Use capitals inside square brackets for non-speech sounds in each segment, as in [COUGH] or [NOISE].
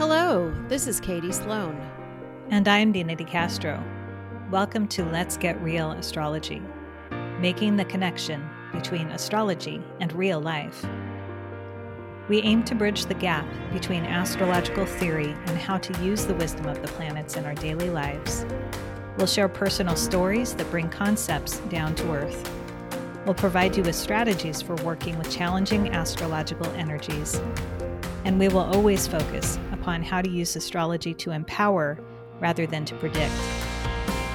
Hello, this is Katie Sloan. And I'm Dena DeCastro. Welcome to Let's Get Real Astrology, making the connection between astrology and real life. We aim to bridge the gap between astrological theory and how to use the wisdom of the planets in our daily lives. We'll share personal stories that bring concepts down to earth. We'll provide you with strategies for working with challenging astrological energies. And we will always focus upon how to use astrology to empower rather than to predict.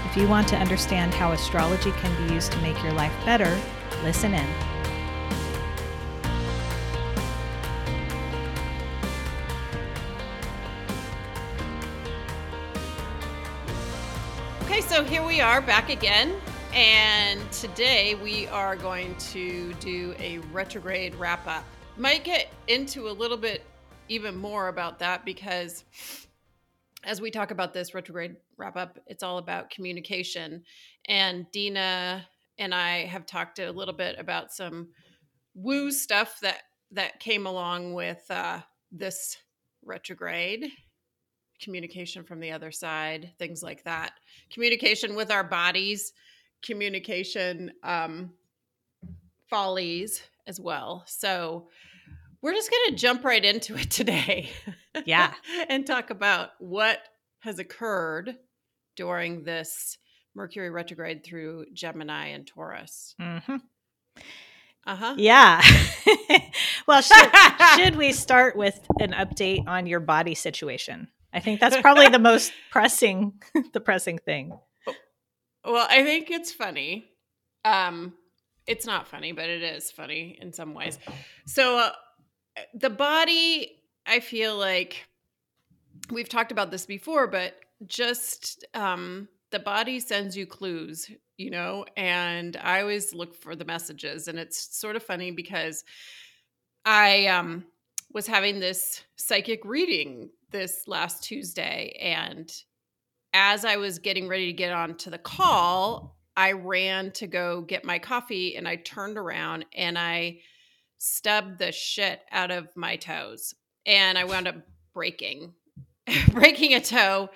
If you want to understand how astrology can be used to make your life better, listen in. Okay, so here we are back again. And today we are going to do a retrograde wrap up. Might get into a little bit even more about that because as we talk about this retrograde wrap up, it's all about communication. And Dena and I have talked a little bit about some woo stuff that that came along with uh, this retrograde communication from the other side things like that communication with our bodies communication um, follies as well so we're just going to jump right into it today Yeah. [LAUGHS] and talk about what has occurred during this mercury retrograde through gemini and taurus Mm-hmm. uh-huh Yeah. [LAUGHS] well, should, should we start with an update on your body situation? I think that's probably the most [LAUGHS] pressing, the pressing thing. Well, I think it's funny. Um, it's not funny, but it is funny in some ways. So, uh, the body, I feel like we've talked about this before, but just um, the body sends you clues, you know, and I always look for the messages. And it's sort of funny because I um, was having this psychic reading this last Tuesday, and as I was getting ready to get on to the call, I ran to go get my coffee and I turned around and I stubbed the shit out of my toes. And I wound up breaking, [LAUGHS] breaking a toe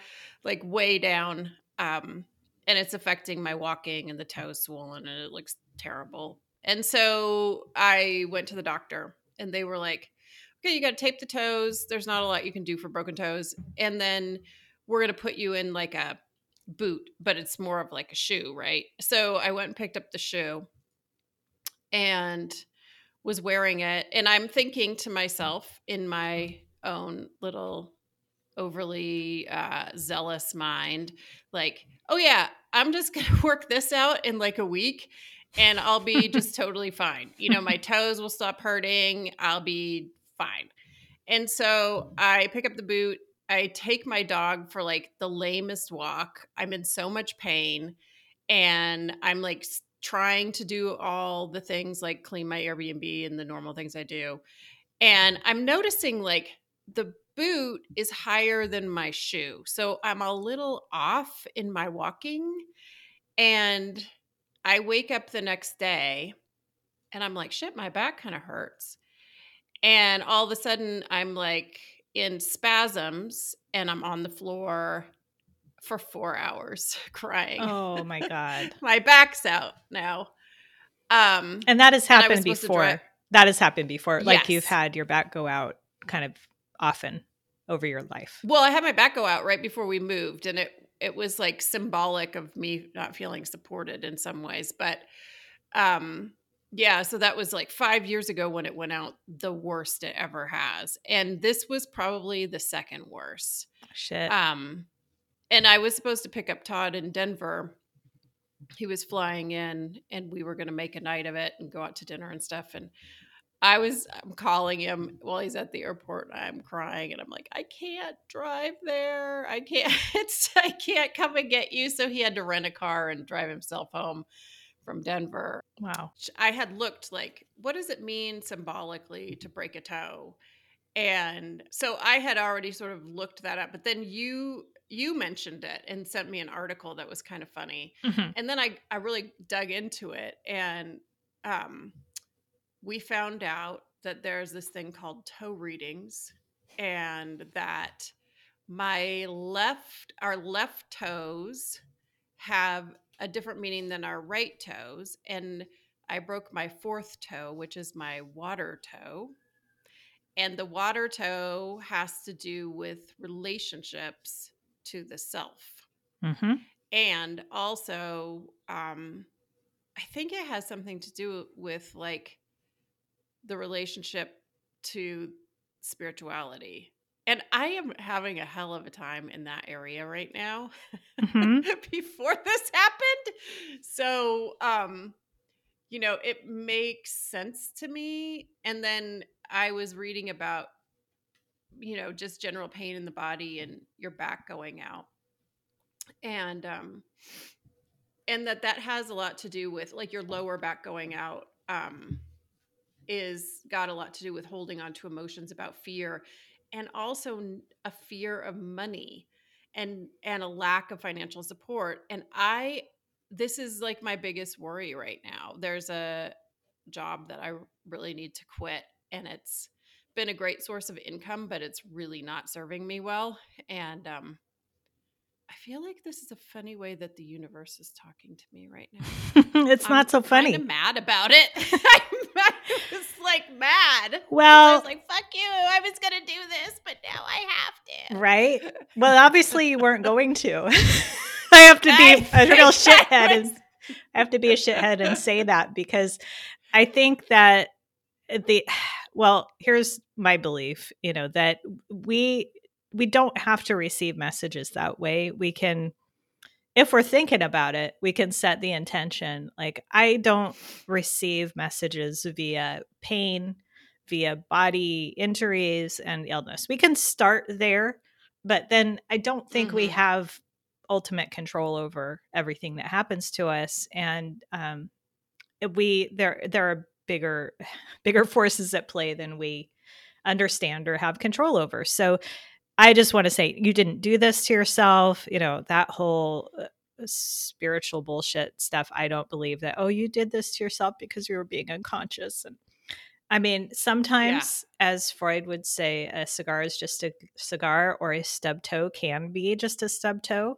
like way down. Um, and it's affecting my walking and the toe swollen and it looks terrible. And so I went to the doctor and they were like, okay, you got to tape the toes. There's not a lot you can do for broken toes. And then we're going to put you in like a boot, but it's more of like a shoe, right? So I went and picked up the shoe and was wearing it. And I'm thinking to myself in my own little overly uh, zealous mind, like, oh yeah, I'm just going [LAUGHS] to work this out in like a week and I'll be just [LAUGHS] totally fine. You know, my toes will stop hurting. I'll be fine. And so I pick up the boot I take my dog for like the lamest walk. I'm in so much pain and I'm like trying to do all the things like clean my Airbnb and the normal things I do. And I'm noticing like the boot is higher than my shoe. So I'm a little off in my walking. And I wake up the next day and I'm like, shit, my back kind of hurts. And all of a sudden I'm like, in spasms and I'm on the floor for four hours [LAUGHS] crying. Oh my God. [LAUGHS] My back's out now. Um, And that has and I was happened before. That has happened before. Like you've had your back go out kind of often over your life. well, I had my back go out right before we moved, and it it was like symbolic of me not feeling supported in some ways. But um, yeah, so that was like five years ago when it went out the worst it ever has, and this was probably the second worst. Shit. Um, and I was supposed to pick up Todd in Denver. He was flying in, and we were going to make a night of it and go out to dinner and stuff. And I was I'm calling him while he's at the airport. And I'm crying, and I'm like, I can't drive there. I can't. [LAUGHS] I can't come and get you. So he had to rent a car and drive himself home from Denver. wow. I had looked like, what does it mean symbolically to break a toe? And so I had already sort of looked that up, but then you you mentioned it and sent me an article that was kind of funny. Mhm. And then I I really dug into it and um we found out that there's this thing called toe readings and that my left, our left toes have a different meaning than our right toes. And I broke my fourth toe, which is my water toe. And the water toe has to do with relationships to the self. Mm-hmm. And also, um, I think it has something to do with like the relationship to spirituality. And I am having a hell of a time in that area right now Mhm. [LAUGHS] before this happened. So, um, you know, it makes sense to me. And then I was reading about, you know, just general pain in the body and your back going out. And, um, and that that has a lot to do with like your lower back going out um is got a lot to do with holding on to emotions about fear and also a fear of money and and a lack of financial support and i this is like my biggest worry right now there's a job that i really need to quit and it's been a great source of income but it's really not serving me well and um i feel like this is a funny way that the universe is talking to me right now [LAUGHS] it's not so funny. I'm mad about it. [LAUGHS] I'm, [LAUGHS] I was like mad. 'Cause I was like, "Fuck you! I was gonna do this, but now I have to." right? Well, obviously you weren't going to. I have to be I a real shithead was- and I have to be a shithead and say that because I think that the well, here's my belief, you know, that we we don't have to receive messages that way. We can if we're thinking about it, we can set the intention. Like I don't receive messages via pain, via body injuries and illness. We can start there, but then I don't think we Mhm. have ultimate control over everything that happens to us and um we there there are bigger [SIGHS] bigger forces at play than we understand or have control over. So I just want to say you didn't do this to yourself, you know, that whole uh, spiritual bullshit stuff. I don't believe that oh you did this to yourself because you were being unconscious and I mean, sometimes, as Freud would say, a cigar is just a cigar, or a stub toe can be just a stub toe.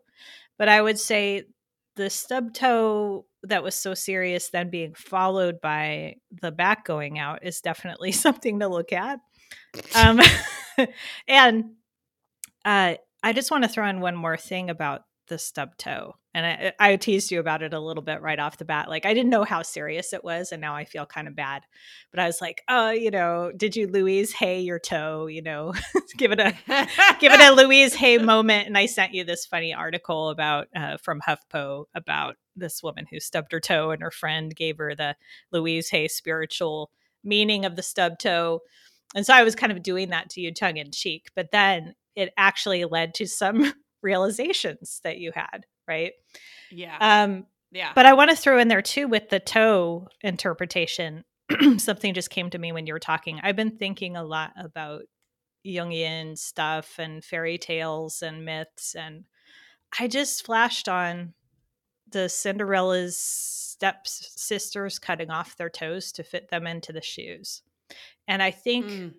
But I would say the stub toe that was so serious, then being followed by the back going out, is definitely [LAUGHS] something to look at. Um, [LAUGHS] and uh, I just want to throw in one more thing about the stub toe. And I, I teased you about it a little bit right off the bat. Like, I didn't know how serious it was. And now I feel kind of bad. But I was like, oh, you know, did you Louise Hay your toe? You know, [LAUGHS] give it a give it a Louise Hay moment. And I sent you this funny article about uh, from HuffPo about this woman who stubbed her toe, and her friend gave her the Louise Hay spiritual meaning of the stub toe. And so I was kind of doing that to you tongue in cheek, but then it actually led to some [LAUGHS] realizations that you had, right? yeah, Um, yeah. but I want to throw in there too with the toe interpretation. [CLEARS THROAT] Something just came to me when you were talking. I've been thinking a lot about Jungian stuff and fairy tales and myths, and I just flashed on the Cinderella's stepsisters cutting off their toes to fit them into the shoes. And I think Mm,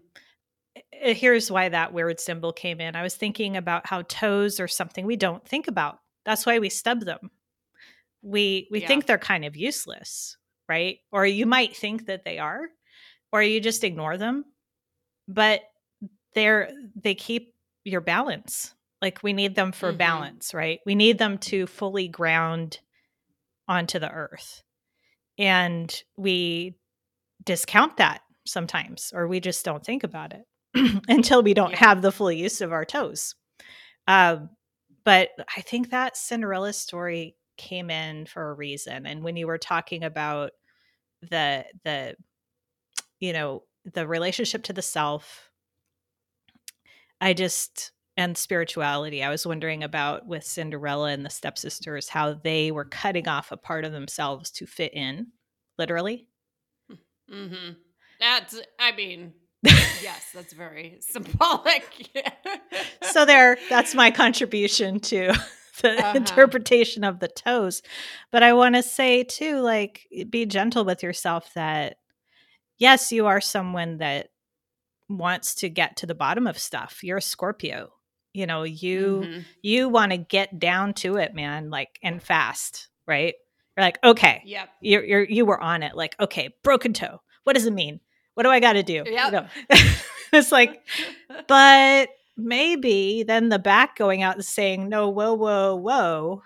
here's why that weird symbol came in. I was thinking about how toes are something we don't think about. That's why we stub them. We we Yeah. think they're kind of useless, right? Or you might think that they are, or you just ignore them. But they're they keep your balance. Like we need them for Mhm. balance, right? We need them to fully ground onto the earth. And we discount that sometimes or we just don't think about it [CLEARS THROAT] until we don't Yeah. have the full use of our toes um, but i think that cinderella story came in for a reason and when you were talking about the the you know the relationship to the self i just and spirituality i was wondering about with cinderella and the stepsisters how they were cutting off a part of themselves to fit in literally hmm That's. I mean, yes, [LAUGHS] that's very symbolic. so there that's my [LAUGHS] contribution to [LAUGHS] the Uh-huh. interpretation of the toes but i want to say too like be gentle with yourself that yes you are someone that wants to get to the bottom of stuff you're a scorpio You know, you Mhm. you want to get down to it, man, like and fast, right? You're like, okay, Yep. you're, you're you were on it. Like, okay, broken toe. What does it mean? What do I got to do? You Yep. know? [LAUGHS] it's like, but maybe then the back going out and saying, no, whoa, whoa, whoa,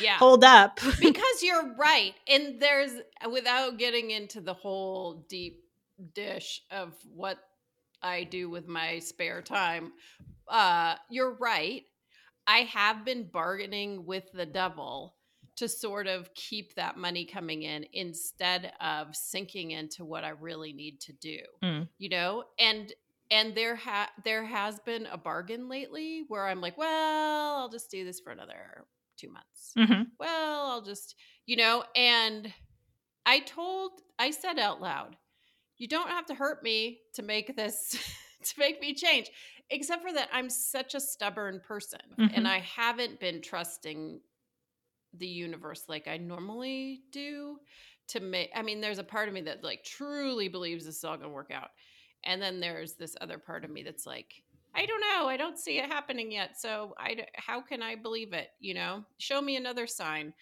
yeah. hold up. [LAUGHS] because you're right and there's without getting into the whole deep dish of what i do with my spare time. Uh you're right. I have been bargaining with the devil to sort of keep that money coming in instead of sinking into what i really need to do Mm. you know? And and there ha there has been a bargain lately where i'm like well i'll just do this for another two months. Hmm well, I'll just, you know, and I told, I said out loud, you don't have to hurt me to make this, [LAUGHS] to make me change, except for that I'm such a stubborn person Mhm. and I haven't been trusting the universe like I normally do to make, I mean, there's a part of me that like truly believes this is all going to work out. And then there's this other part of me that's like, I don't know. I don't see it happening yet. So i how can I believe it, you know? Show me another sign.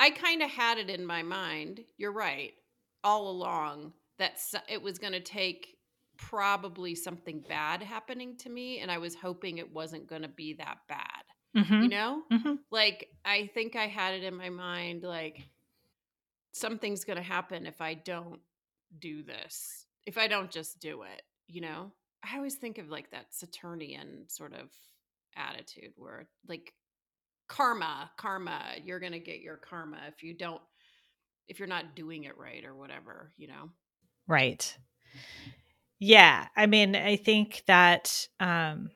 I kind of had it in my mind. You're right. All along that it was going to take probably something bad happening to me and I was hoping it wasn't going to be that bad. hmm You know? hmm Like I think I had it in my mind like something's going to happen if I don't do this. If I don't just do it, you know? I always think of like that Saturnian sort of attitude where like karma, karma, you're going to get your karma if you don't if you're not doing it right or whatever, you know. Right. Yeah. I mean, I think that um,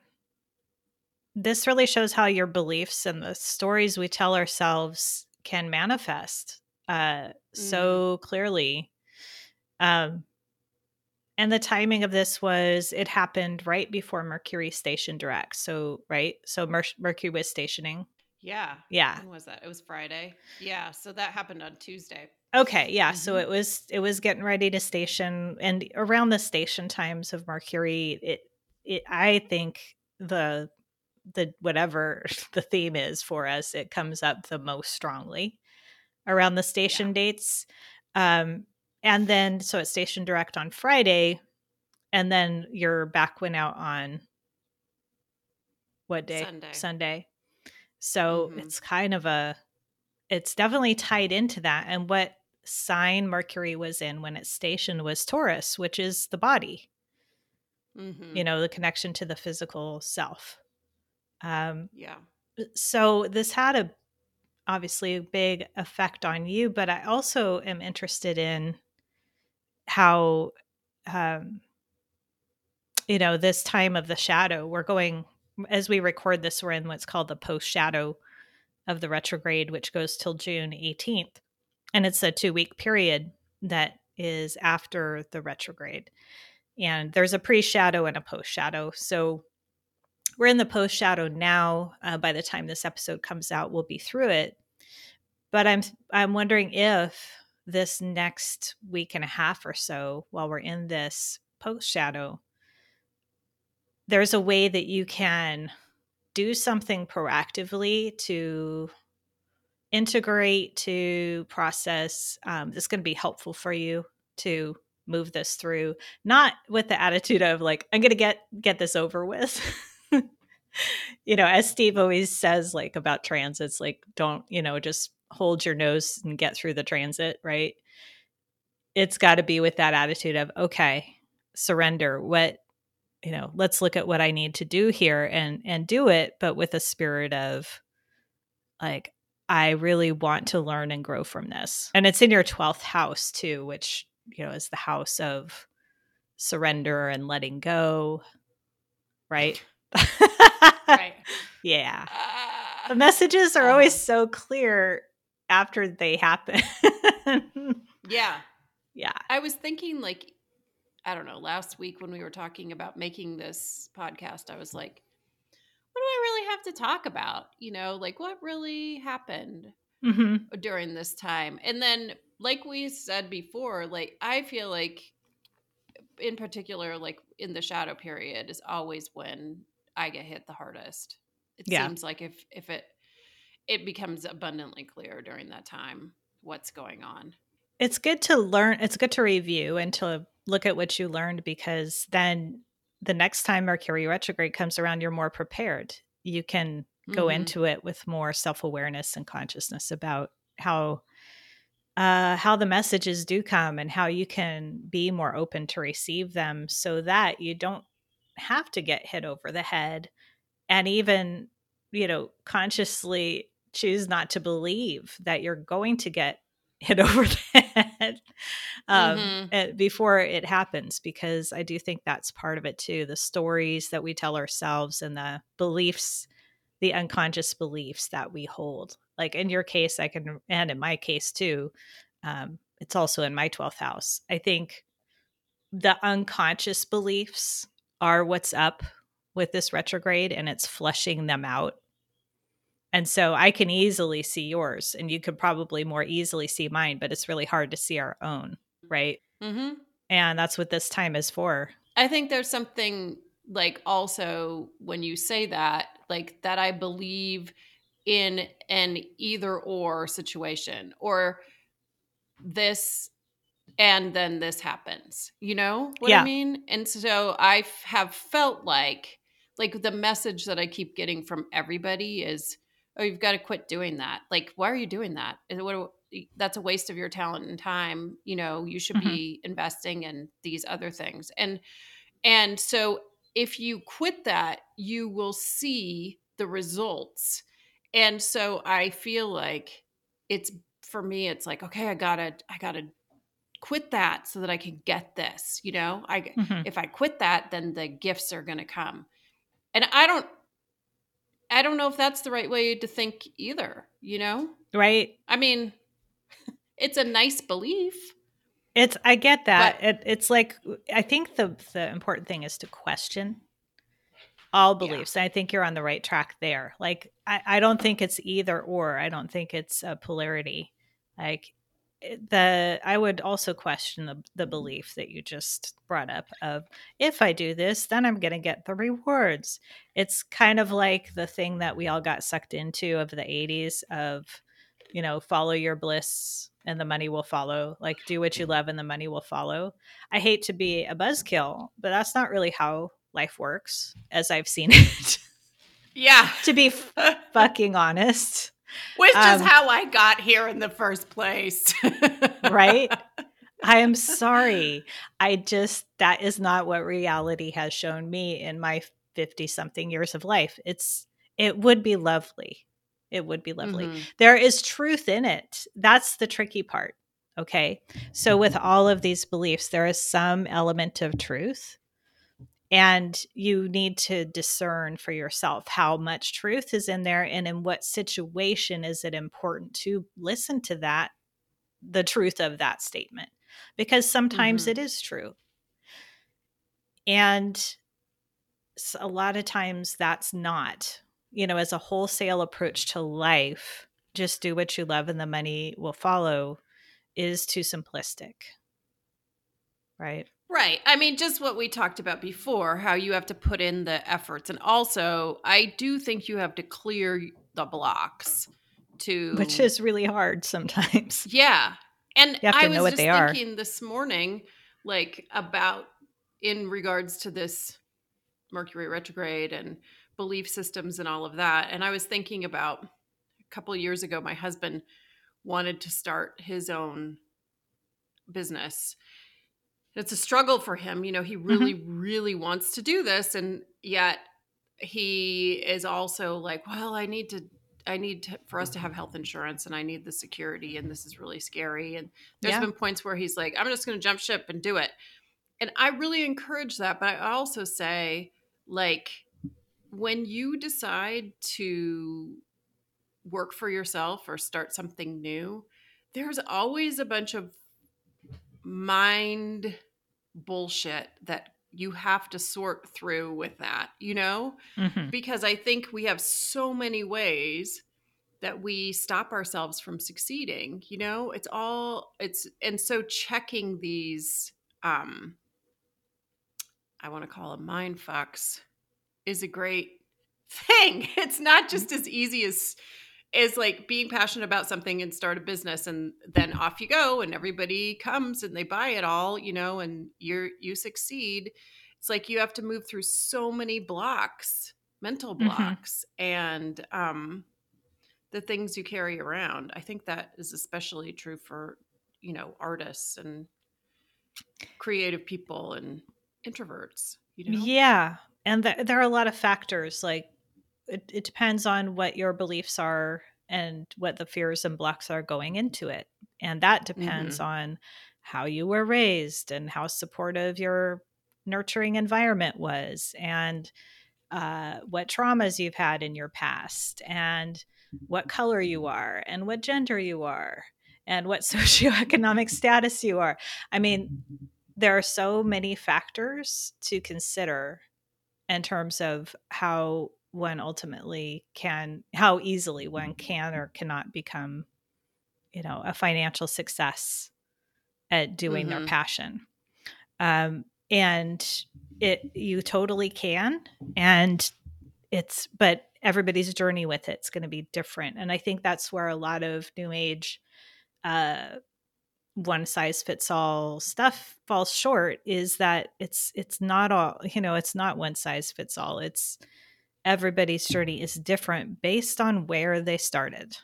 this really shows how your beliefs and the stories we tell ourselves can manifest uh, so clearly. Um, and the timing of this was it happened right before Mercury station direct. So, right. So, Mer- Mercury was stationing. Yeah. Yeah. When was that? It was Friday. Yeah, so that happened on Tuesday. Okay, yeah. So Mhm. it was it was getting ready to station, and around the station times of Mercury, it it I think the the whatever [LAUGHS] the theme is for us, it comes up the most strongly around the station dates. Um, and then so it's station direct on Friday, and then your back went out on what day? Sunday. Sunday. So Mhm. it's kind of a it's definitely tied into that. And what sign Mercury was in when it stationed was Taurus, which is the body, Mhm. you know, the connection to the physical self. Um, Yeah. so this had a obviously a big effect on you, but I also am interested in how um you know, this time of the shadow, we're going as we record this, we're in what's called the post shadow of the retrograde, which goes till June 18th. And it's a two week period that is after the retrograde. And there's a pre shadow and a post shadow. So we're in the post shadow now. Uh, by the time this episode comes out, we'll be through it. But I'm I'm wondering if this next week and a half or so, while we're in this post shadow, there's a way that you can do something proactively to integrate to process um, going to be helpful for you to move this through not with the attitude of like i'm going to get get this over with. [LAUGHS] You know as steve always says like about transits like don't you know just hold your nose and get through the transit right? It's got to be with that attitude of okay surrender. What you know let's look at what i need to do here and and do it but with a spirit of like i really want to learn and grow from this and it's in your 12th house too which you know is the house of surrender and letting go right Right. [LAUGHS] yeah Ah. the messages are always Uh-huh. so clear after they happen [LAUGHS] yeah. yeah I was thinking like I don't know, last week when we were talking about making this podcast, I was like, what do I really have to talk about? You know, like what really happened hmm during this time? And then like we said before, like I feel like in particular like in the shadow period is always when I get hit the hardest. It Yeah. seems like if if it it becomes abundantly clear during that time what's going on. It's good to learn, it's good to review and to look at what you learned because then the next time Mercury retrograde comes around, you're more prepared. You can go Mhm. into it with more self-awareness and consciousness about how uh how the messages do come and how you can be more open to receive them so that you don't have to get hit over the head and even you know consciously choose not to believe that you're going to get hit [LAUGHS] over the head um, Mhm. eh, before it happens because i do think that's part of it too the stories that we tell ourselves and the beliefs the unconscious beliefs that we hold like in your case i can and in my case too um, it's also in my 12th house i think the unconscious beliefs are what's up with this retrograde and it's flushing them out. And so I can easily see yours and you could probably more easily see mine, but it's really hard to see our own, right? Mhm. And that's what this time is for. I think there's something like also when you say that, like that I believe in an either or situation or this and then this happens. You know what Yeah. I mean? And so I have felt like like the message that I keep getting from everybody is oh you've got to quit doing that. Like why are you doing that? Is it what that's a waste of your talent and time. You know, you should Mhm. be investing in these other things. And and so if you quit that, you will see the results. And so I feel like it's for me it's like okay, I got to I got to quit that so that I can get this, you know? I Mhm. if I quit that then the gifts are going to come. And I don't I don't know if that's the right way to think either, you know? Right? I mean, [LAUGHS] it's a nice belief. It's I get that. it, it's like I think the the important thing is to question all Yeah. beliefs. I think you're on the right track there. Like I, I don't think it's either or. I don't think it's a polarity. Like Eh, the I would also question the the mm-hmm. belief that you just brought up of if I do this, then I'm going to get the rewards. It's kind of like the thing that we all got sucked into of the 80s of you know, follow your bliss and the money will follow. Like do what you mm-hmm. love and the money will follow. I hate to be a buzzkill, but that's not really how life works as I've seen [LAUGHS] it. Yeah. to be f- [LAUGHS] fucking honest, Which is Um, how I got here in the first place. [LAUGHS] right? I am sorry. I just that is not what reality has shown me in my 50 something years of life. It's it would be lovely. It would be lovely. Mhm. there is truth in it. That's the tricky part. Okay. So, with all of these beliefs, there is some element of truth. And you need to discern for yourself how much truth is in there and in what situation is it important to listen to that, the truth of that statement. Because sometimes Mhm. it is true. And a lot of times that's not you know as a wholesale approach to life just do what you love and the money will follow is too simplistic right Right. I mean, just what we talked about before, how you have to put in the efforts. And also, I do think you have to clear the blocks to. which is really hard sometimes [LAUGHS] Yeah. And You have to I was just they are. thinking this morning, like about in regards to this Mercury retrograde and belief systems and all of that. And I was thinking about a couple of years ago, my husband wanted to start his own business. It's a struggle for him. You know, he mm-hmm. really, really wants to do this. And yet he is also like, well, I need to I need to, for us to have health insurance and I need the security and this is really scary. And there's Yeah. been points where he's like, I'm just going to jump ship and do it. And I really encourage that. But I also say, like, when you decide to work for yourself or start something new, there's always a bunch of mind bullshit that you have to sort through with that, you know? Mhm. because I think we have so many ways that we stop ourselves from succeeding. You know, it's all it's and so checking these um I want to call them mind fucks is a great [LAUGHS] thing. It's not just as easy as is like being passionate about something and start a business and then off you go and everybody comes and they buy it all, you know, and you're you succeed. It's like you have to move through so many blocks, mental Mhm. blocks and um the things you carry around. I think that is especially true for, you know, artists and creative people and introverts, you know. Yeah. And th- there are a lot of factors. Like, it, it depends on what your beliefs are and what the fears and blocks are going into it. And that depends on how you were raised and how supportive your nurturing environment was and uh, what traumas you've had in your past and what color you are and what gender you are and what [LAUGHS] socioeconomic status you are. I mean, there are so many factors to consider in terms of how one ultimately can how easily one can or cannot become you know a financial success at doing their Mhm. passion. Um and it you totally can and it's but everybody's journey with it's going to be different and i think that's where a lot of new age uh one size fits all stuff falls short is that it's it's not all you know it's not one size fits all. It's everybody's journey is different based on where they started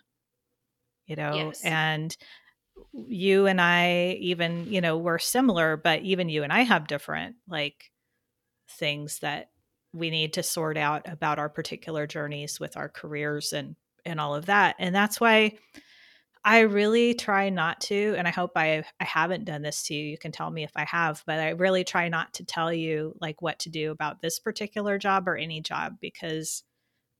you know Yes. and you and i even you know we're similar but even you and i have different like things that we need to sort out about our particular journeys with our careers and and all of that and that's why I really try not to, and I hope I I haven't done this to you. You can tell me if I have, but I really try not to tell you like what to do about this particular job or any job because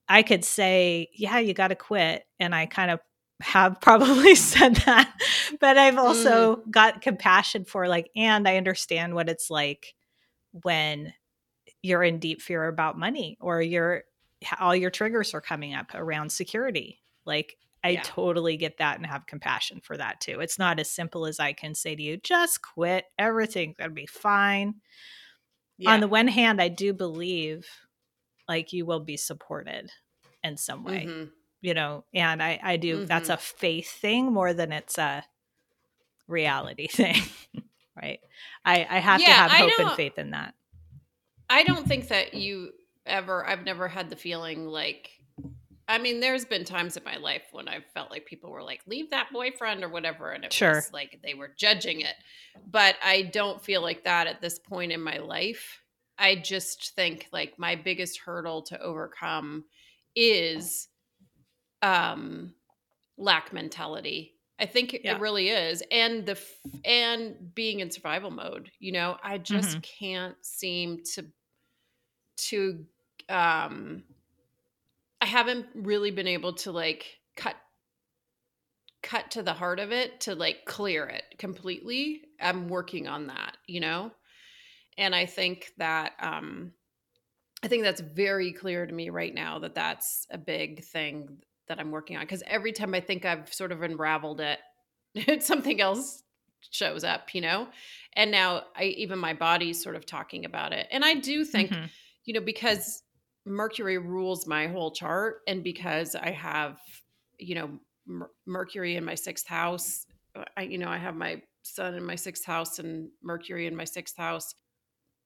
I could say, yeah, you got to quit, and I kind of have [LAUGHS] probably said that, but I've mm. also got compassion for like, and I understand what it's like when you're in deep fear about money or you're all your triggers are coming up around security. Like I Yeah. totally get that and have compassion for that too. It's not as simple as I can say to you, just quit. Everything's going to be fine. Yeah. On the one hand, I do believe like you will be supported in some way, Mhm. you know, and I, I do, that's Mhm. a faith thing more than it's a reality [LAUGHS] thing. right. I, I have to have hope and faith in that. I don't think that you ever I've never had the feeling like I mean, there's been times in my life when I felt like people were like, leave that boyfriend or whatever. And it Sure. was like they were judging it. But I don't feel like that at this point in my life. I just think like my biggest hurdle to overcome is um lack mentality. I think Yeah. it really is. And the f- and being in survival mode, you know, I just Mhm. can't seem to to um I haven't really been able to like cut cut to the heart of it to like clear it completely. I'm working on that, you know? And I think that um I think that's very clear to me right now that that's a big thing that I'm working on because every time I think I've sort of unraveled it, [LAUGHS] something else shows up, you know? And now I even my body's sort of talking about it. And I do think Mhm. you know, because Mercury rules my whole chart, and because I have, you know, Mer- Mercury in my sixth house, uh, I, you know, I have my Sun in my sixth house and Mercury in my sixth house.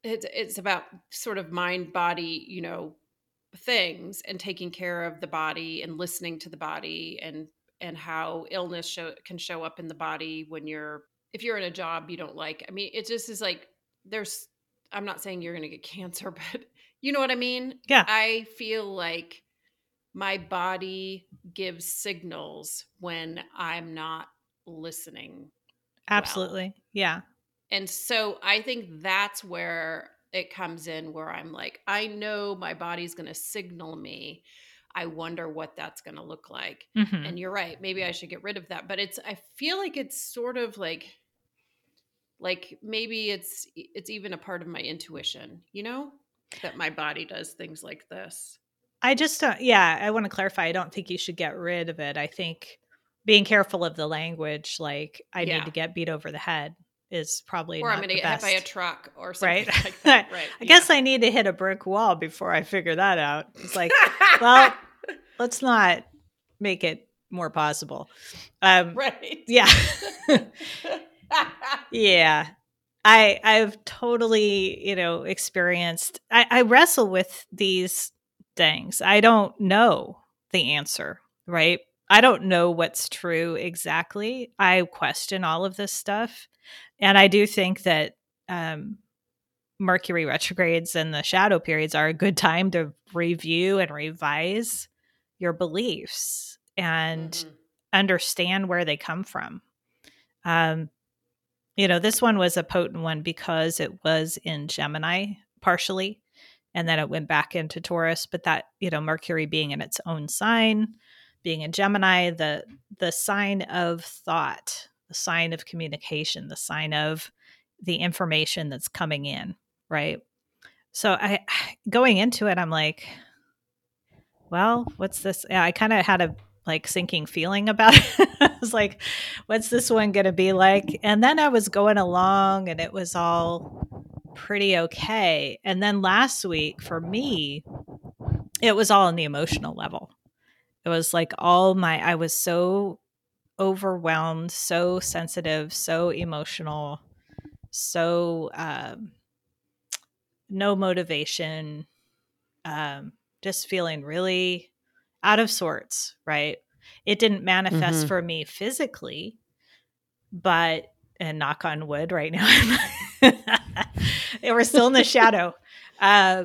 It's it's about sort of mind body, you know, things and taking care of the body and listening to the body and and how illness show, can show up in the body when you're if you're in a job you don't like. I mean, it just is like there's I'm not saying you're going to get [LAUGHS] cancer, but you know what I mean? Yeah. I feel like my body gives signals when I'm not listening. well. Absolutely. Yeah. And so I think that's where it comes in where I'm like, I know my body's going to signal me. I wonder what that's going to look like. Mhm. And you're right. Maybe I should get rid of that. But it's, I feel like it's sort of like, like maybe it's, it's even a part of my intuition, you know, that my body does things like this. I just don't, yeah, I want to clarify. I don't think you should get rid of it. I think being careful of the language, like I Yeah. need to get beat over the head. is probably or I'm going to get hit by a truck or something right? [LAUGHS] like that. Right. I guess I need to hit a brick wall before I figure that out. It's like, [LAUGHS] well, let's not make it more possible. Um, right. yeah. [LAUGHS] yeah. I I've totally, you know, experienced I, I wrestle with these things. I don't know the answer, right? I don't know what's true exactly. I question all of this stuff. And I do think that um Mercury retrogrades and the shadow periods are a good time to review and revise your beliefs and Mhm. understand where they come from. Um, you know, this one was a potent one because it was in Gemini partially, and then it went back into Taurus. But that, you know, Mercury being in its own sign, being in Gemini, the the sign of thought, the sign of communication, the sign of the information that's coming in, right? So I [SIGHS] going into it, I'm like, well, what's this? I kind of had a like sinking feeling about it. [LAUGHS] I was like, what's this one going to be like? And then I was going along and it was all pretty okay. And then last week for me, it was all on the emotional level. It was like all my, I was so overwhelmed, so sensitive, so emotional, so um, no motivation, um, just feeling really out of sorts, right? It didn't manifest Mhm. for me physically, but and knock on wood right now. [LAUGHS] we're still in the shadow. Uh,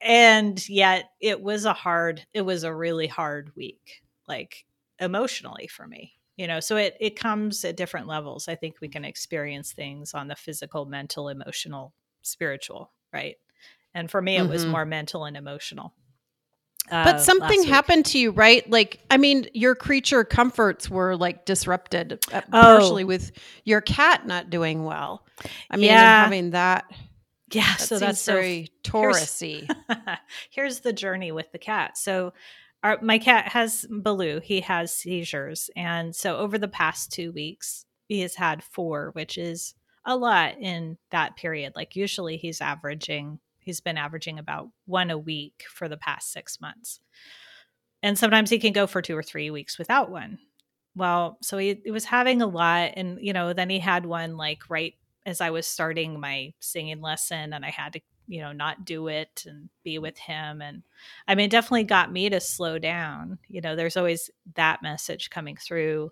and yet it was a hard, it was a really hard week, like emotionally for me. You know, so it it comes at different levels. I think we can experience things on the physical, mental, emotional, spiritual, right? And for me, it was Mhm. more mental and emotional. Uh, But last something happened to you, right? Like, I mean, your creature comforts were like disrupted uh, Oh. partially with your cat not doing well. I mean, Yeah. having that, Yeah, that so that's so very Taurusy. [LAUGHS] Here's the journey with the cat. So, our, my cat has Baloo. He has seizures, and so over the past two weeks, he has had four, which is a lot in that period. Like usually, he's averaging. He's been averaging about one a week for the past six months, and sometimes he can go for two or three weeks without one. Well, so he, he was having a lot, and you know, then he had one like right as I was starting my singing lesson, and I had to you know not do it and be with him. And i mean it definitely got me to slow down. You know there's always that message coming through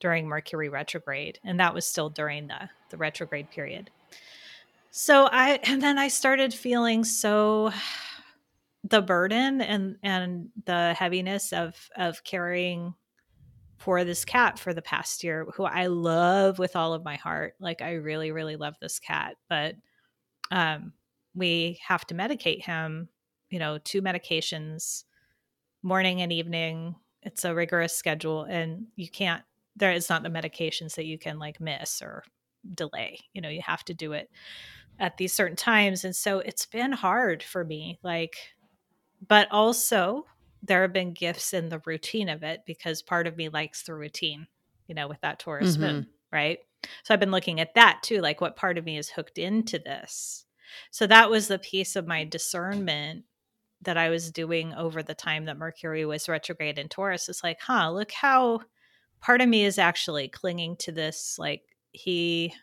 during mercury retrograde and that was still during the the retrograde period so i [SIGHS] and then i started feeling so the burden and and the heaviness of of carrying for this cat for the past year who i love with all of my heart like i really really love this cat but um we have to medicate him, you know, two medications, morning and evening. It's a rigorous schedule, and you can't, there is not the medications that you can like miss or delay. You know, you have to do it at these certain times. And so it's been hard for me, like, but also there have been gifts in the routine of it because part of me likes the routine, you know, with that Taurus Mhm. moon, right? So I've been looking at that too, like what part of me is hooked into this. So that was the piece of my discernment that I was doing over the time that Mercury was retrograde in Taurus. It's like, huh, look how part of me is actually clinging to this. Like, he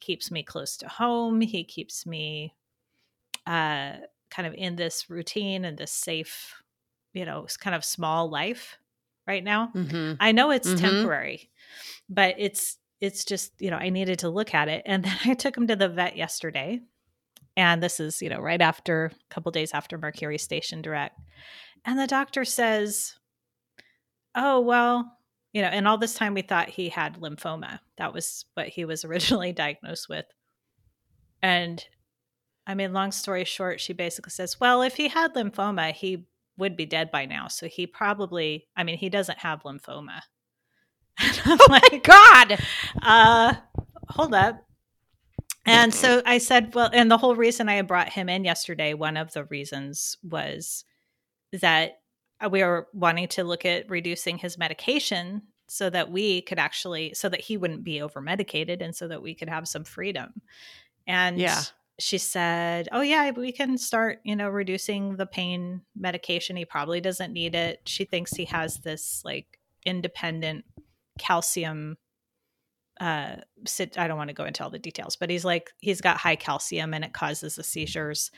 keeps me close to home, he keeps me uh, kind of in this routine and this safe, you know, kind of small life right now. Mhm. I know it's Mhm. temporary, but it's it's just, you know, I needed to look at it. And then [LAUGHS] I took him to the vet yesterday. And this is, you know, right after a couple days after Mercury Station Direct. And the doctor says, Oh, well, you know, and all this time we thought he had lymphoma. That was what he was [LAUGHS] originally diagnosed with. And I mean, long story short, she basically says, Well, if he had lymphoma, he would be dead by now. So he probably, I mean, he doesn't have lymphoma. [LAUGHS] And I'm like, God. uh, hold up. And so I said, well, and the whole reason I had brought him in yesterday, one of the reasons was that we were wanting to look at reducing his medication so that we could actually so that he wouldn't be over medicated and so that we could have some freedom. And Yeah. she said oh yeah we can start you know reducing the pain medication. He probably doesn't need it. She thinks he has this like independent calcium uh sit i don't want to go into all the details but he's like he's got high calcium and it causes the seizures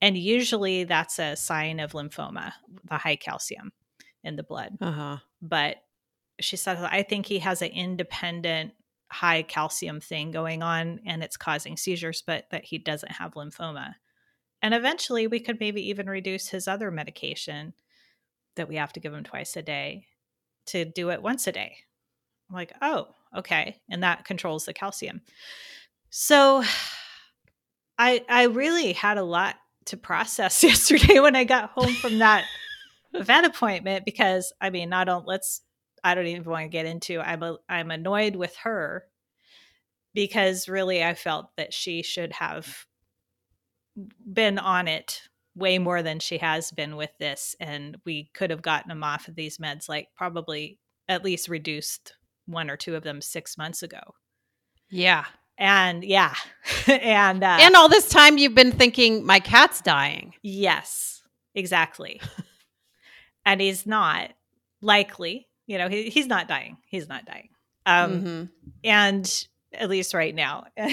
and usually that's a sign of lymphoma the high calcium in the blood. Uh-huh. but she said i think he has an independent high calcium thing going on and it's causing seizures but that he doesn't have lymphoma. And eventually we could maybe even reduce his other medication that we have to give him twice a day to do it once a day. I'm like oh okay. And that controls the calcium. So [SIGHS] i i really had a lot to process [LAUGHS] yesterday when i got home from that [LAUGHS] vet appointment because I mean, I don't let's I don't even want to get into I'm a, I'm annoyed with her because really I felt that she should have been on it way more than she has been with this and we could have gotten them off of these meds like probably at least reduced one or two of them 6 months ago. Yeah. And yeah. [LAUGHS] and uh And all this time you've been thinking my cat's dying. Yes, exactly. [LAUGHS] and he's not likely, you know, he, he's not dying. He's not dying. Um, Mhm. And at least right now, [LAUGHS]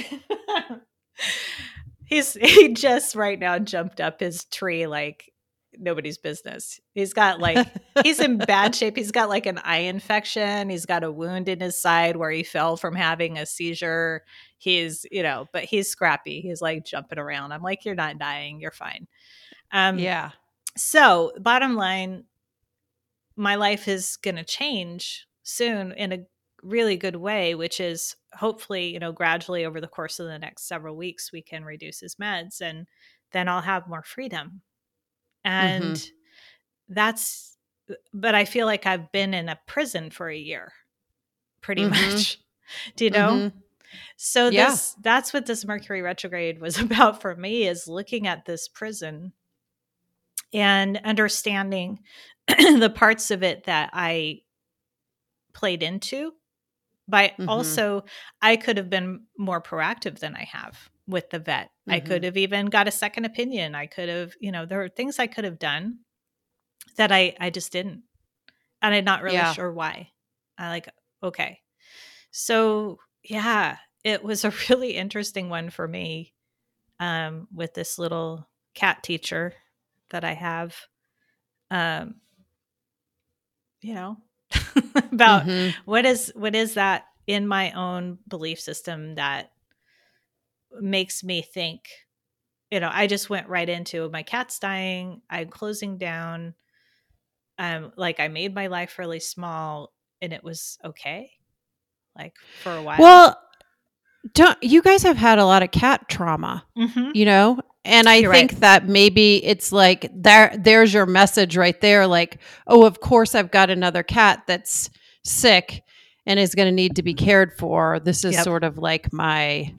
he's he just right now jumped up his tree like nobody's business. He's got like he's in [LAUGHS] bad shape. He's got like an eye infection. He's got a wound in his side where he fell from having a seizure. He's, you know, but he's scrappy. He's like jumping around. I'm like, you're not dying. You're fine. Um, yeah. So, bottom line, my life is going to change soon in a really good way, which is hopefully, you know, gradually over the course of the next several weeks, we can reduce his meds and then I'll have more freedom. And that's, but I feel like I've been in a prison for a year, pretty [LAUGHS] Mhm. much. Do you know? Mhm. So Yeah. this that's what this Mercury retrograde was [LAUGHS] about for me is looking at this prison and understanding [CLEARS THROAT] the parts of it that I played into. But Mhm. also I could have been more proactive than I have with the vet. I Mhm. could have even got a second opinion. I could have, you know, there are things I could have done that I I just didn't. And I'm not really Yeah. sure why. I like okay. So, yeah, it was a [LAUGHS] really interesting one for me um, with this little cat teacher that I have. Um, you know, [LAUGHS] about Mhm. what is what is that in my own belief system that makes me think you know i just went right into my cat's dying i'm closing down um like i made my life really small and it was okay like for a while Well, don't you guys have had a lot of cat trauma, Mhm. you know? And I You're right. think that maybe it's like there there's your message right there like, "Oh, of course I've got another cat that's sick and is going to need to be cared for. This is Yep. sort of like my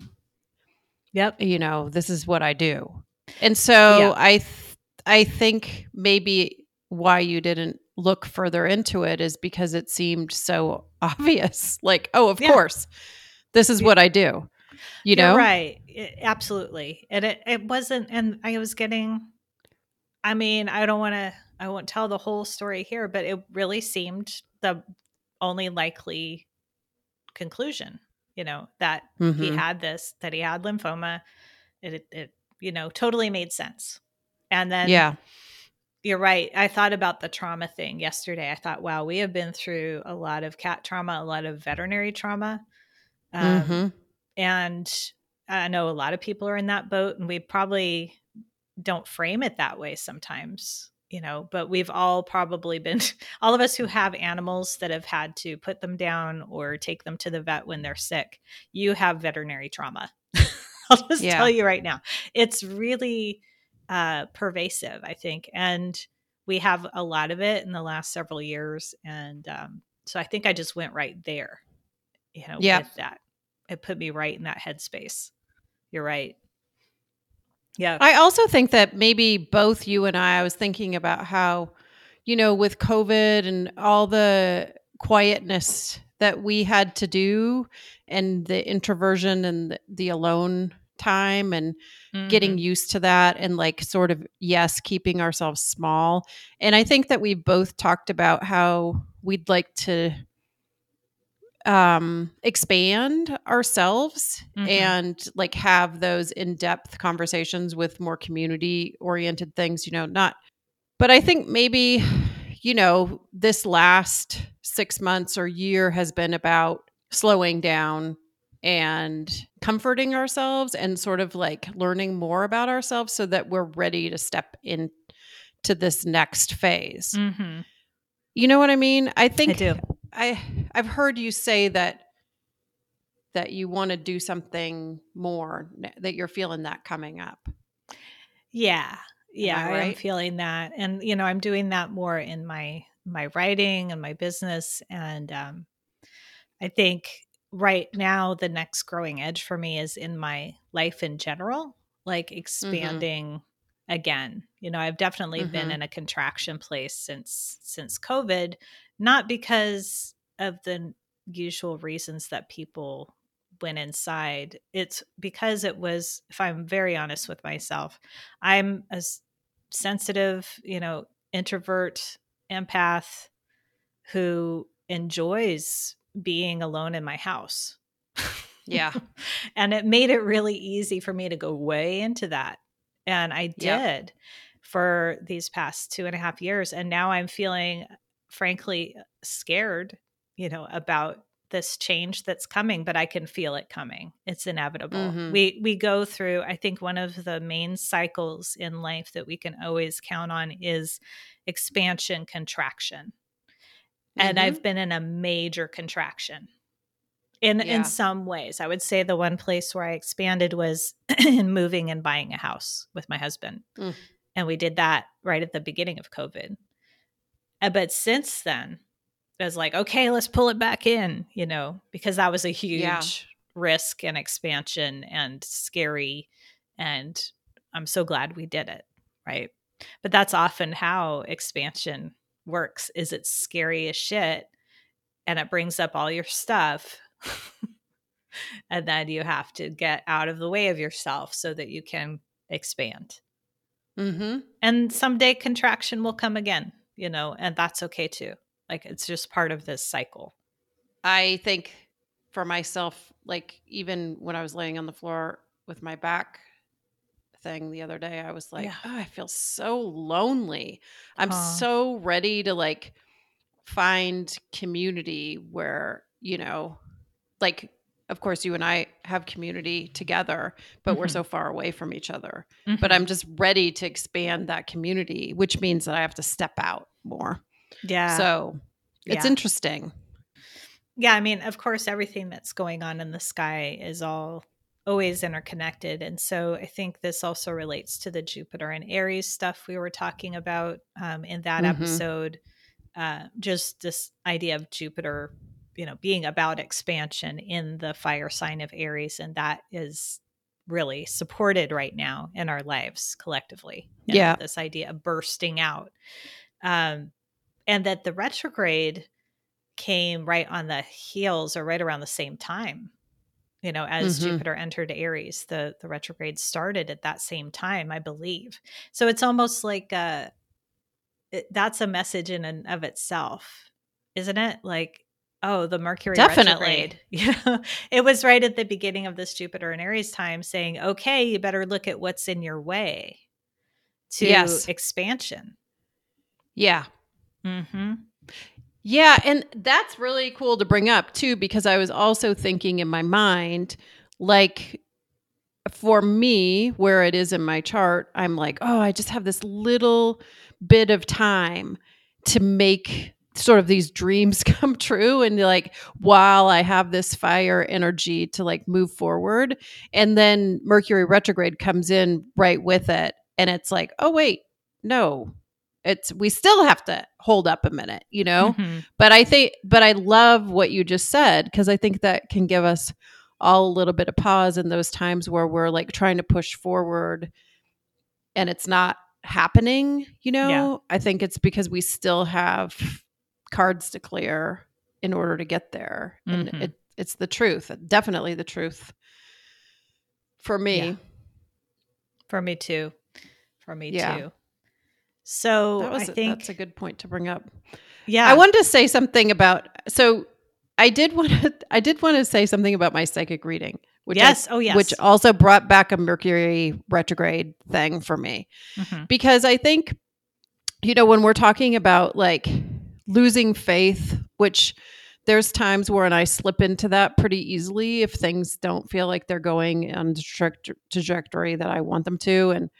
yep you know this is what i do and so Yeah. i th- i think maybe why you didn't look further into it is because it seemed so [LAUGHS] obvious like oh of Yeah. course this is Yeah. what i do you You're know right I- absolutely and it, it wasn't and i was getting i mean i don't want to i won't tell the whole story here but it really seemed the only likely conclusion you know that he Mhm. had this that he had lymphoma it, it, it you know totally made sense. And then yeah. you're right i thought about the trauma thing yesterday. I thought wow we have been through a lot of cat trauma a lot of veterinary trauma. Um, Mhm. and i know a lot of people are in that boat and we probably don't frame it that way sometimes you know but we've all probably been [LAUGHS] all of us who have animals that have had to put them down or take them to the vet when they're sick you have veterinary trauma. [LAUGHS] I'll just Yeah. tell you right now. It's really uh pervasive i think and we have a lot of it in the last several years and um so i think i just went right there you know Yeah. with that. It put me right in that headspace. You're right yeah I also think that maybe both you and I, I was thinking about how, you know, with COVID and all the quietness that we had to do and the introversion and the, the alone time and mm-hmm. getting used to that and like sort of yes keeping ourselves small and i think that we've both talked about how we'd like to um expand ourselves mm-hmm. and like have those in-depth conversations with more community oriented things you know not but i think maybe you know this last 6 months or year has been about slowing down and comforting ourselves and sort of like learning more about ourselves so that we're ready to step into this next phase. Mm-hmm. You know what I mean? I think I do. I I've heard you say that that you want to do something more that you're feeling that coming up. Yeah. Yeah, right? I'm feeling that. And you know, I'm doing that more in my my writing and my business and um I think right now the next growing edge for me is in my life in general, like mm-hmm. expanding mm-hmm. again. You know, I've definitely mm-hmm. been in a contraction place since since COVID, not because of the usual reasons that people went inside. It's because it was if I'm very honest with myself, I'm a sensitive, you know, introvert, empath who enjoys being alone in my house. Yeah. [LAUGHS] and it made it really easy for me to go way into that. And I did yep. for these past two and a half years. And now I'm feeling, frankly, scared, you know, about this change that's coming but i can feel it coming it's inevitable mm-hmm. we we go through i think one of the main cycles in life that we can always count on is expansion contraction and mm-hmm. I've been in a major contraction in yeah. in some ways. I would say the one place where I expanded was [CLEARS THROAT] in moving and buying a house with my husband. Mm. And we did that right at the beginning of COVID. Uh, but since then, I was like, okay, let's pull it back in, you know, because that was a huge yeah. risk and expansion and scary. And I'm so glad we did it. Right. But that's often how expansion works is it's scary as shit and it brings up all your stuff [LAUGHS] and then you have to get out of the way of yourself so that you can expand mm-hmm. and someday contraction will come again you know and that's okay too like it's just part of this cycle i think for myself like even when i was laying on the floor with my back thing the other day. I was like, yeah. oh, I feel so lonely. I'm so ready to like find community where, you know, like of course you and I have community together, but mm-hmm. we're so far away from each other. Mm-hmm. But I'm just ready to expand that community, which means that I have to step out more. Yeah. So it's yeah. interesting. Yeah, I mean, of course everything that's going on in the sky is all always interconnected. And so I think this also relates to the Jupiter and Aries stuff we were talking about um, in that mm-hmm. episode. Uh, just this idea of Jupiter, you know, being about expansion in the fire sign of Aries. And that is really supported right now in our lives collectively. yeah. This idea of bursting out. Um, and that the retrograde came right on the heels or right around the same time you know as mm-hmm. jupiter entered aries the the retrograde started at that same time i believe so it's almost like uh it, that's a message in and of itself isn't it like oh the mercury definitely. [LAUGHS] yeah. It was right at the beginning of this jupiter and aries time saying okay you better look at what's in your way to yes. expansion. Yeah. Mm-hmm. Yeah, and that's really cool to bring up too, because I was also thinking in my mind, like for me, where it is in my chart, I'm like, oh, I just have this little bit of time to make sort of these dreams [LAUGHS] come true and like while i have this fire energy to like move forward and then mercury retrograde comes in right with it and it's like oh wait no it's we still have to hold up a minute you know mm-hmm. but i think but i love what you just said because i think that can give us all a little bit of pause in those times where we're like trying to push forward and it's not happening you know yeah. i think it's because we still have cards to clear in order to get there. And Mhm. it, it's the truth, definitely the truth for me. Yeah. For me too. For me Yeah. too. So That was I a- think that's a good point to bring up. yeah. I wanted to say something about so I did want to I did want to say something about my psychic reading, which I- yes. oh yes. which also brought back a Mercury retrograde thing for me Mhm. because I think you know when we're talking about like losing faith, which there's times where and I slip into that pretty easily if things don't feel like they're going on the trajectory that I want them to and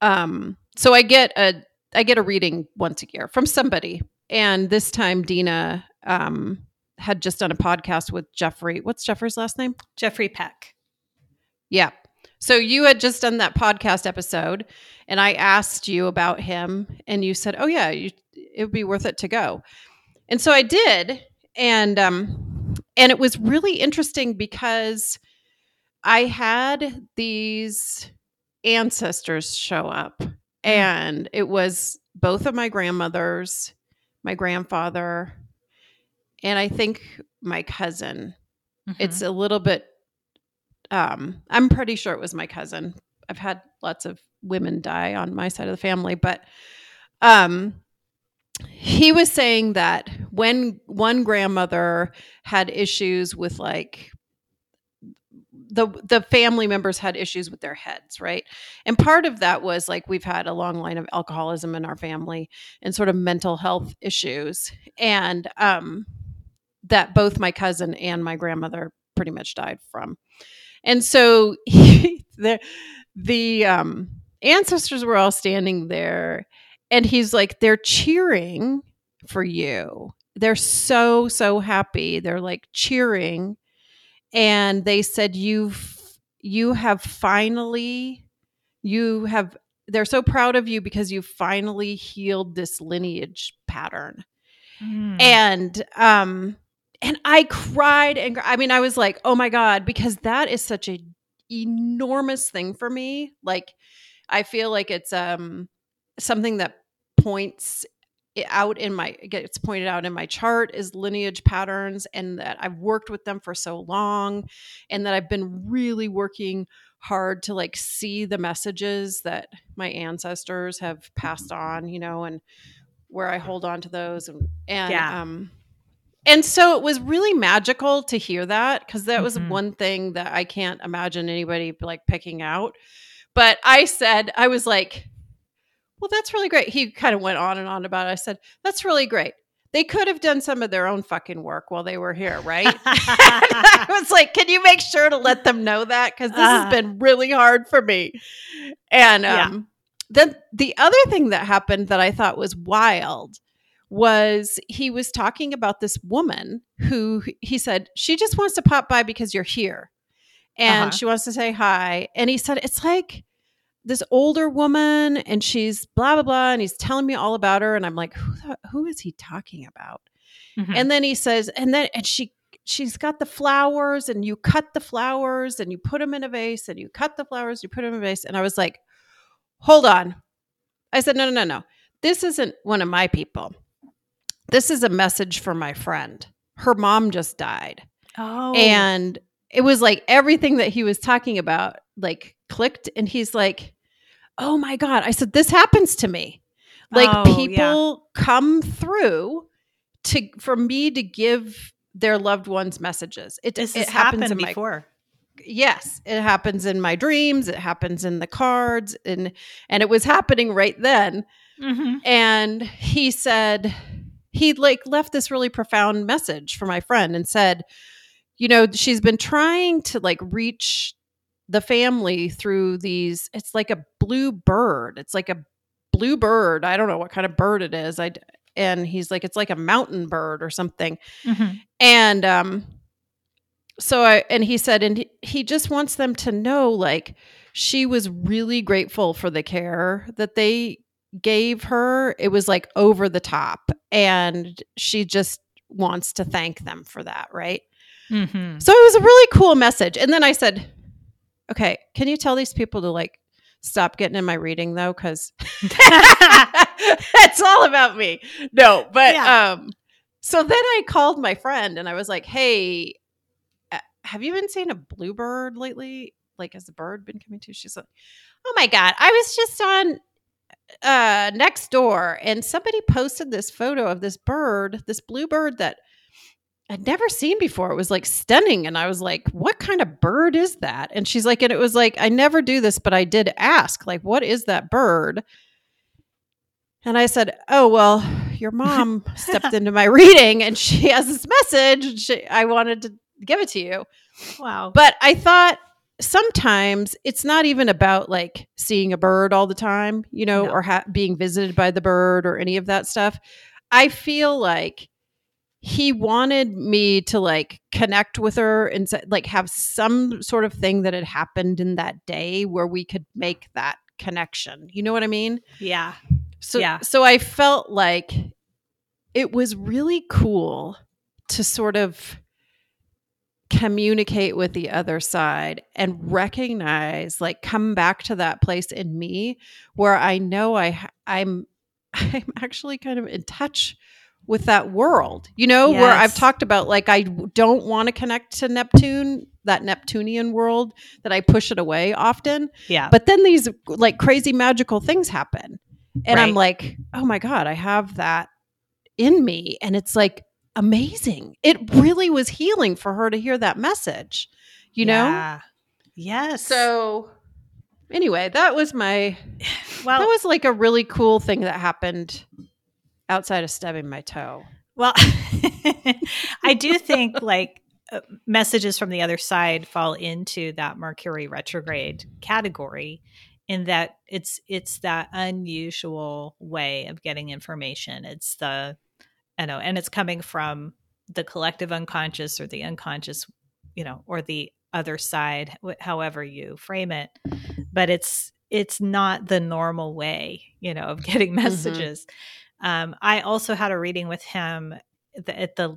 um so I get a I get a reading once a year from somebody and this time Dena um had just done a podcast with Jeffrey. What's Jeffrey's last name? Jeffrey Peck. Yeah. So you had just done that podcast episode, and I asked you about him, and you said, "Oh yeah, you, it would be worth it to go." And so I did, and um, and it was really interesting because I had these ancestors show up, and it was both of my grandmothers, my grandfather, and I think my cousin it's Mhm. a little bit um i'm pretty sure it was my cousin i've had lots of women die on my side of the family but um he was saying that when one grandmother had issues with like the the family members had issues with their heads right and part of that was like we've had a long line of alcoholism in our family and sort of mental health issues and um that both my cousin and my grandmother pretty much died from. And so [LAUGHS] he, the the um, ancestors were all standing there, and he's like, they're cheering for you. They're so so happy. They're like cheering, and they said you've you have finally you have. They're so proud of you because you finally healed this lineage pattern Mm. and um and i cried and i mean i was like oh my god because that is such a enormous thing for me like i feel like it's um something that points it out in my gets pointed out in my chart is lineage patterns and that i've worked with them for so long and that i've been really working hard to like see the messages that my ancestors have passed on you know and where I hold on to those and and Yeah. um and so it was really magical to hear that because that was Mhm. one thing that I can't imagine anybody like picking out. But I said I was like, "Well, that's really great." He kind of went on and on about it. I said, "That's really great." They could have done some of their own fucking work while they were here, right? [LAUGHS] I was like, "Can you make sure to let them know that because this Uh. has been really hard for me." And Yeah. um, then the other thing that happened that I thought was wild was he was talking about this woman who he said she just wants to pop by because you're here and Uh-huh. she wants to say hi and he said it's like this older woman and she's blah blah blah and he's telling me all about her and i'm like who, the, who is he talking about? Mhm. and then he says and then and she she's got the flowers and you cut the flowers and you put them in a vase and you cut the flowers you put them in a vase and i was like hold on. I said no no no no. This isn't one of my people. This is a message for my friend. Her mom just died. Oh, and it was like everything that he was talking about like clicked and he's like oh my god i said this happens to me like Oh, yeah. people come through to for me to give their loved ones messages it, this it has happens happened in my before. yes it happens in my dreams it happens in the cards and and it was happening right then Mhm. and he said he like left this really profound message for my friend and said you know she's been trying to like reach the family through these it's like a blue bird it's like a blue bird i don't know what kind of bird it is i and he's like it's like a mountain bird or something Mhm. and um so i and he said and he, he just wants them to know like she was really grateful for the care that they gave her it was like over the top and she just wants to thank them for that right Mhm. so it was a really cool message and then i said okay can you tell these people to like stop getting in my reading though because [LAUGHS] [LAUGHS] that's all about me no but Yeah. um so then I called my friend and I was like, "Hey, have you been seeing a bluebird lately? Like, has the bird been coming to?" She's like, "Oh my god, I was just on uh next door and somebody posted this photo of this bird, this bluebird that I'd never seen before. It was like stunning. And I was like, what kind of bird is that? And she's like, and it was like, I never do this, but I did ask, like, what is that bird? And I said, oh, well, your mom [LAUGHS] stepped into my reading and she has this message. She, I wanted to give it to you. Wow. But I thought sometimes it's not even about like seeing a bird all the time, you know, No. or ha- being visited by the bird or any of that stuff. I feel like he wanted me to like connect with her and like have some sort of thing that had happened in that day where we could make that connection. You know what I mean? yeah. So Yeah. so I felt like it was really cool to sort of communicate with the other side and recognize like come back to that place in me where I know I I'm [LAUGHS] I'm actually kind of in touch with that world. You know, where I've talked about like I don't want to connect to Neptune, that Neptunian world that I push it away often. Yeah. But then these like crazy magical things happen. And I'm like, oh my God, I have that in me. And it's like amazing. It really was healing for her to hear that message, you know? Yeah. Yes. So anyway, that was my well, that was like a really cool thing that happened outside of stubbing my toe. Well, [LAUGHS] I do think like uh, messages from the other side fall into that Mercury retrograde category in that it's it's that unusual way of getting information. It's the you know, and it's coming from the collective unconscious or the unconscious, you know, or the other side, however you frame it. But it's it's not the normal way, you know, of [LAUGHS] getting messages. Um, I also had a reading with him at the, at the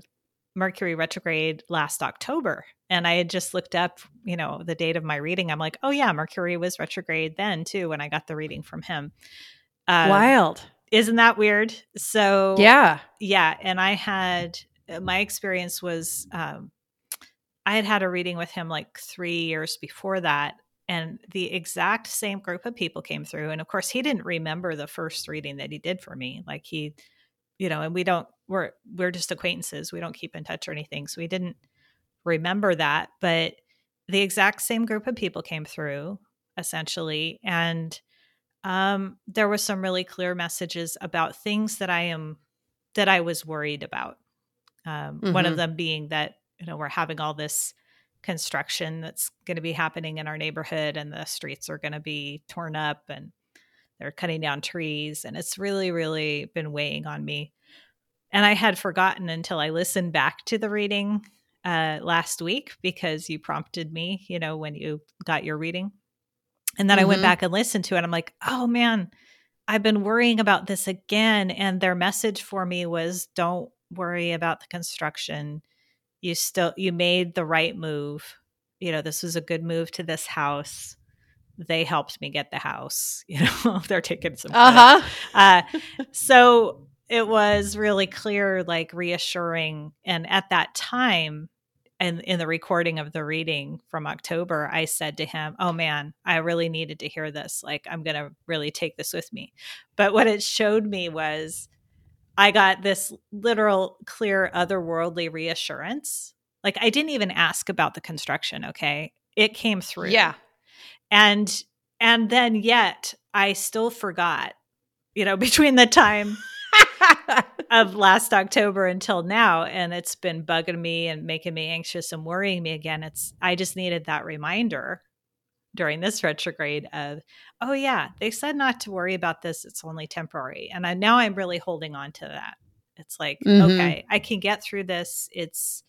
Mercury retrograde last October. And I had just looked up, you know, the date of my reading. I'm like, oh, yeah, Mercury was retrograde then too when I got the reading from him. Um, Wild. Isn't that weird? So, Yeah. yeah. And I had, uh, my experience was, um, I had had a reading with him like three years before that. And the exact same group of people came through. And of course, he didn't remember the first reading that he did for me. Like he, you know, and we don't, we're, we're just acquaintances. We don't keep in touch or anything. So we didn't remember that. But the exact same group of people came through essentially. And um, there was some really clear messages about things that I am, that I was worried about. Um, One of Mhm. them being that, you know, we're having all this construction that's going to be happening in our neighborhood and the streets are going to be torn up and they're cutting down trees and it's really really been weighing on me. And i had forgotten until i listened back to the reading uh, last week because you prompted me you know when you got your reading. And then i went Mhm. back and listened to it i'm like oh man i've been worrying about this again and their message for me was don't worry about the construction you still you made the right move you know this was a good move to this house they helped me get the house [LAUGHS] you know they're taking some credit. Uh uh [LAUGHS] so it was really clear like reassuring and at that time and in the recording of the reading from october i said to him oh man i really needed to hear this like i'm gonna really take this with me but what it showed me was I got this literal, clear, otherworldly reassurance. Like I didn't even ask about the construction. Okay, it came through. Yeah. and and then yet I still forgot. You know, [LAUGHS] between the time of [LAUGHS] last October until now, and it's been bugging me and making me anxious and worrying me again. It's I just needed that reminder during this retrograde of, oh yeah, they said not to worry about this. It's only temporary, and I, now I'm really holding on to that. It's like, Mhm. okay, I can get through this. It's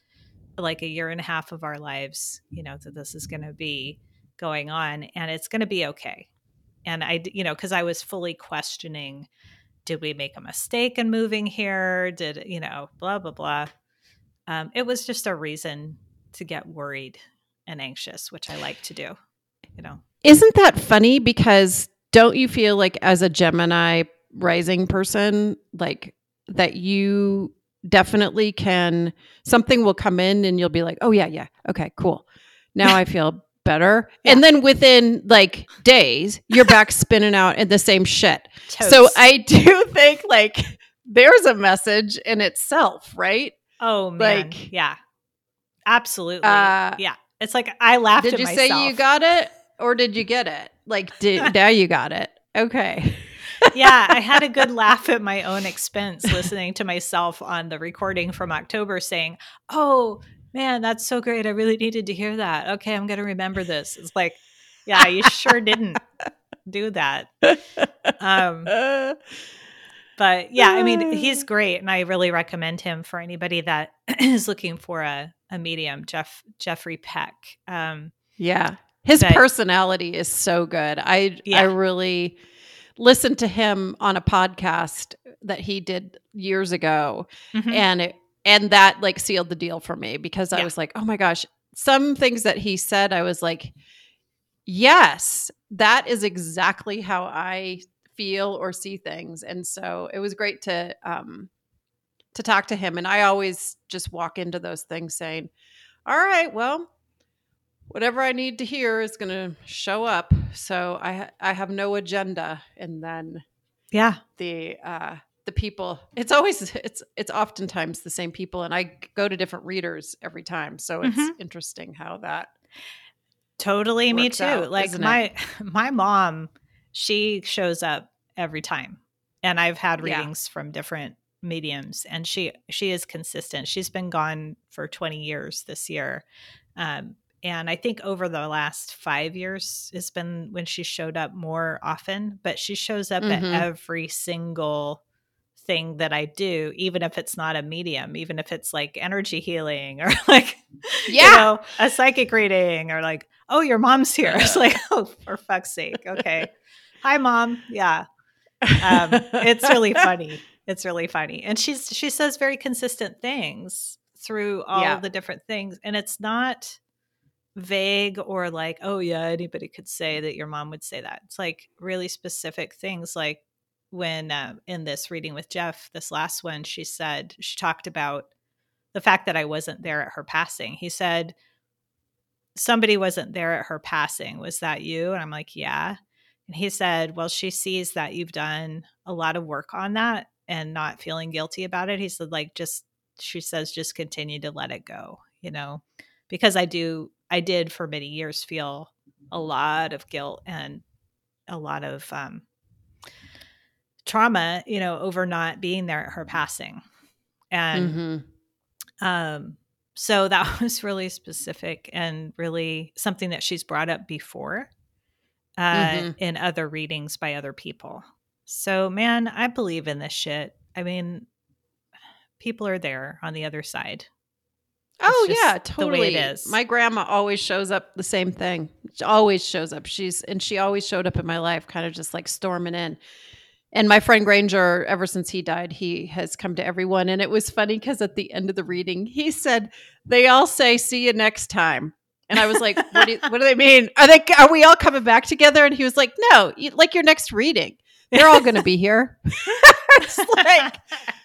like a year and a half of our lives, you know, that this is going to be going on, and it's going to be okay. And I, you know, because I was fully questioning did we make a mistake in moving here? Did, you know, blah, blah, blah. Um, it was just a reason to get worried and anxious, which I like to do, you know. Isn't that funny? Because don't you feel like as a Gemini rising person, like that you definitely can something will come in and you'll be like, "Oh yeah, yeah. Okay, cool. Now I feel better." [LAUGHS] Yeah. And then within like days, you're back spinning out in the same shit. So I do [LAUGHS] think like there's a message in itself, right? oh man, like- yeah, absolutely, Uh, yeah. It's like I laughed Did you myself. say you got it or did you get it? Like did [LAUGHS] now you got it. Okay. [LAUGHS] yeah, I had a good [LAUGHS] laugh at my own expense listening to myself on the recording from October saying, "Oh man, that's so great! I really needed to hear that. Okay, I'm going to remember this." It's like, yeah, you sure didn't do that. Um, but yeah, I mean, he's Uh. great, and I really recommend him for anybody that [CLEARS THROAT] is looking for a, a medium. Jeff Jeffrey Peck. Um, yeah. His But- personality is so good. I Yeah. I really listened to him on a podcast that he did years ago mhm. and it and that like sealed the deal for me because I Yeah. was like, "Oh my gosh, some things that he said I was like, yes, that is exactly how I feel or see things." And so it was great to um to talk to him and I always just walk into those things saying, "All right, well, whatever I need to hear is going to show up." So I I have no agenda and then yeah, the uh the people it's always it's it's oftentimes the same people and i go to different readers every time so it's Mhm. interesting how that Totally, me too. out, like isn't it? my [LAUGHS] my mom, she shows up every time, and I've had Yeah. readings from different mediums, and she she is consistent. She's been gone for twenty years this year, um, and I think over the last five years it's been when she showed up more often. But she shows up Mhm. at every single thing that I do, even if it's not a medium, even if it's like energy healing [LAUGHS] or like you Yeah. know, a psychic reading or like, oh, your mom's here. [LAUGHS] It's like, oh, for fuck's sake. Okay. Hi, mom. Yeah. Um, it's really [LAUGHS] funny. It's really funny. And she's she says very consistent things through all Yeah. of the different things. And it's not vague or like, oh yeah, anybody could say that your mom would say that. It's like really specific things like when uh, in this reading with Jeff, this last one, she said she talked about the fact that I wasn't there at her passing. He said, Somebody wasn't there at her passing. Was that you? And I'm like, Yeah. And he said, Well, she sees that you've done a lot of work on that and not feeling guilty about it. He said, like, just, she says, just continue to let it go, you know, because I do, I did for many years feel a lot of guilt and a lot of um, trauma, you know, over not being there at her passing. And Mhm. um, so that [LAUGHS] was really specific and really something that she's brought up before uh, Mhm. in other readings by other people. So, man, I believe in this shit. I mean, people are there on the other side. Oh yeah the totally way it is. my grandma always shows up the same thing. She always shows up. She's and she always showed up in my life kind of just like storming in. And my friend granger ever since he died he has come to everyone. And it was funny because at the end of the reading he said they all say see you next time and i was like what do, you, what do they mean? Are they are we all coming back together? And he was like no you, like your next reading. They're all going to be here. [LAUGHS] It's like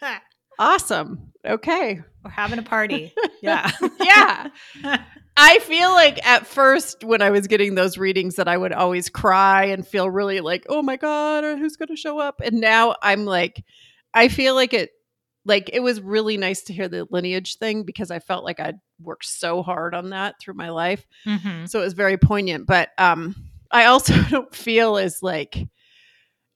[LAUGHS] awesome okay We're having a party. [LAUGHS] Yeah. yeah [LAUGHS] I feel like at first when I was getting those readings that I would always cry and feel really like, oh my God, or who's gonna show up? And now I'm like, I feel like it like it was really nice to hear the lineage thing because I felt like I'd worked so hard on that through my life. Mhm. So it was very poignant. But um I also [LAUGHS] don't feel as like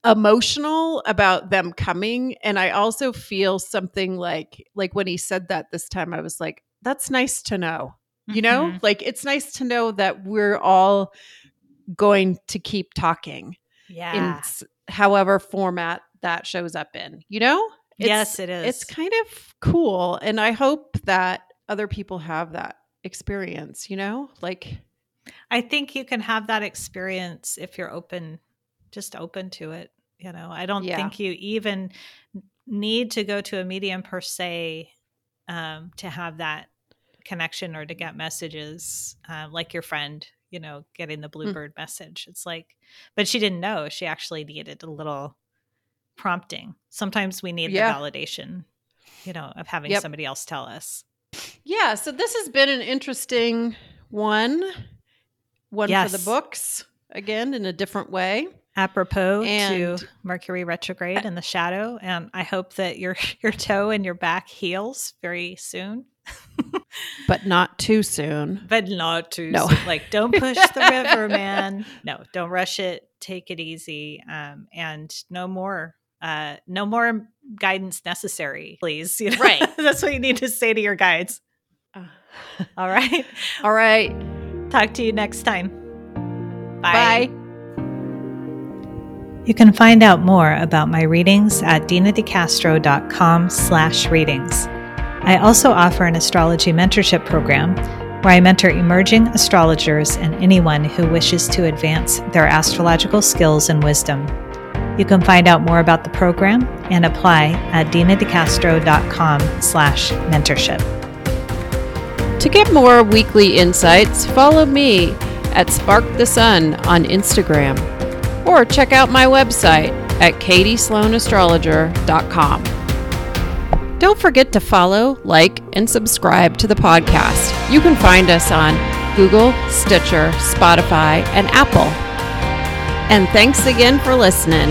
emotional about them coming. And I also feel something like like when he said that this time, I was like, that's nice to know you know Mhm. like it's nice to know that we're all going to keep talking Yeah. s- however format that shows up in you know It's- yes, it is. it's kind of cool and i hope that other people have that experience you know like I think you can have that experience if you're open, just open to it. You know, I don't Yeah. think you even need to go to a medium per se um, to have that connection or to get messages uh, like your friend, you know, getting the bluebird message. It's like, but she didn't know. She actually needed a little prompting. Sometimes we need Yeah. the validation. you know, of having Yep. somebody else tell us. Yeah, so this has been an interesting one. One for the books, again, in a different way. Apropos And- to Mercury retrograde in the shadow, and I hope that your [LAUGHS] your toe and your back heals very soon, [LAUGHS] But not too soon. but not too No. soon. Like, don't push the river, [LAUGHS] man. No, don't rush it. Take it easy, um, and no more, uh, no more guidance necessary, please. You know? Right. That's what you need to say to your guides. All right. All right. Talk to you next time. Bye. You can find out more about my readings at denadecastro.com slash readings. I also offer an astrology mentorship program where I mentor emerging astrologers and anyone who wishes to advance their astrological skills and wisdom. You can find out more about the program and apply at denadecastro.com slash mentorship. To get more weekly insights, follow me at Spark the Sun on Instagram or check out my website at katiesloanastrologer.com. Don't forget to follow, like, and subscribe to the podcast. You can find us on Google, Stitcher, Spotify, and Apple. And thanks again for listening.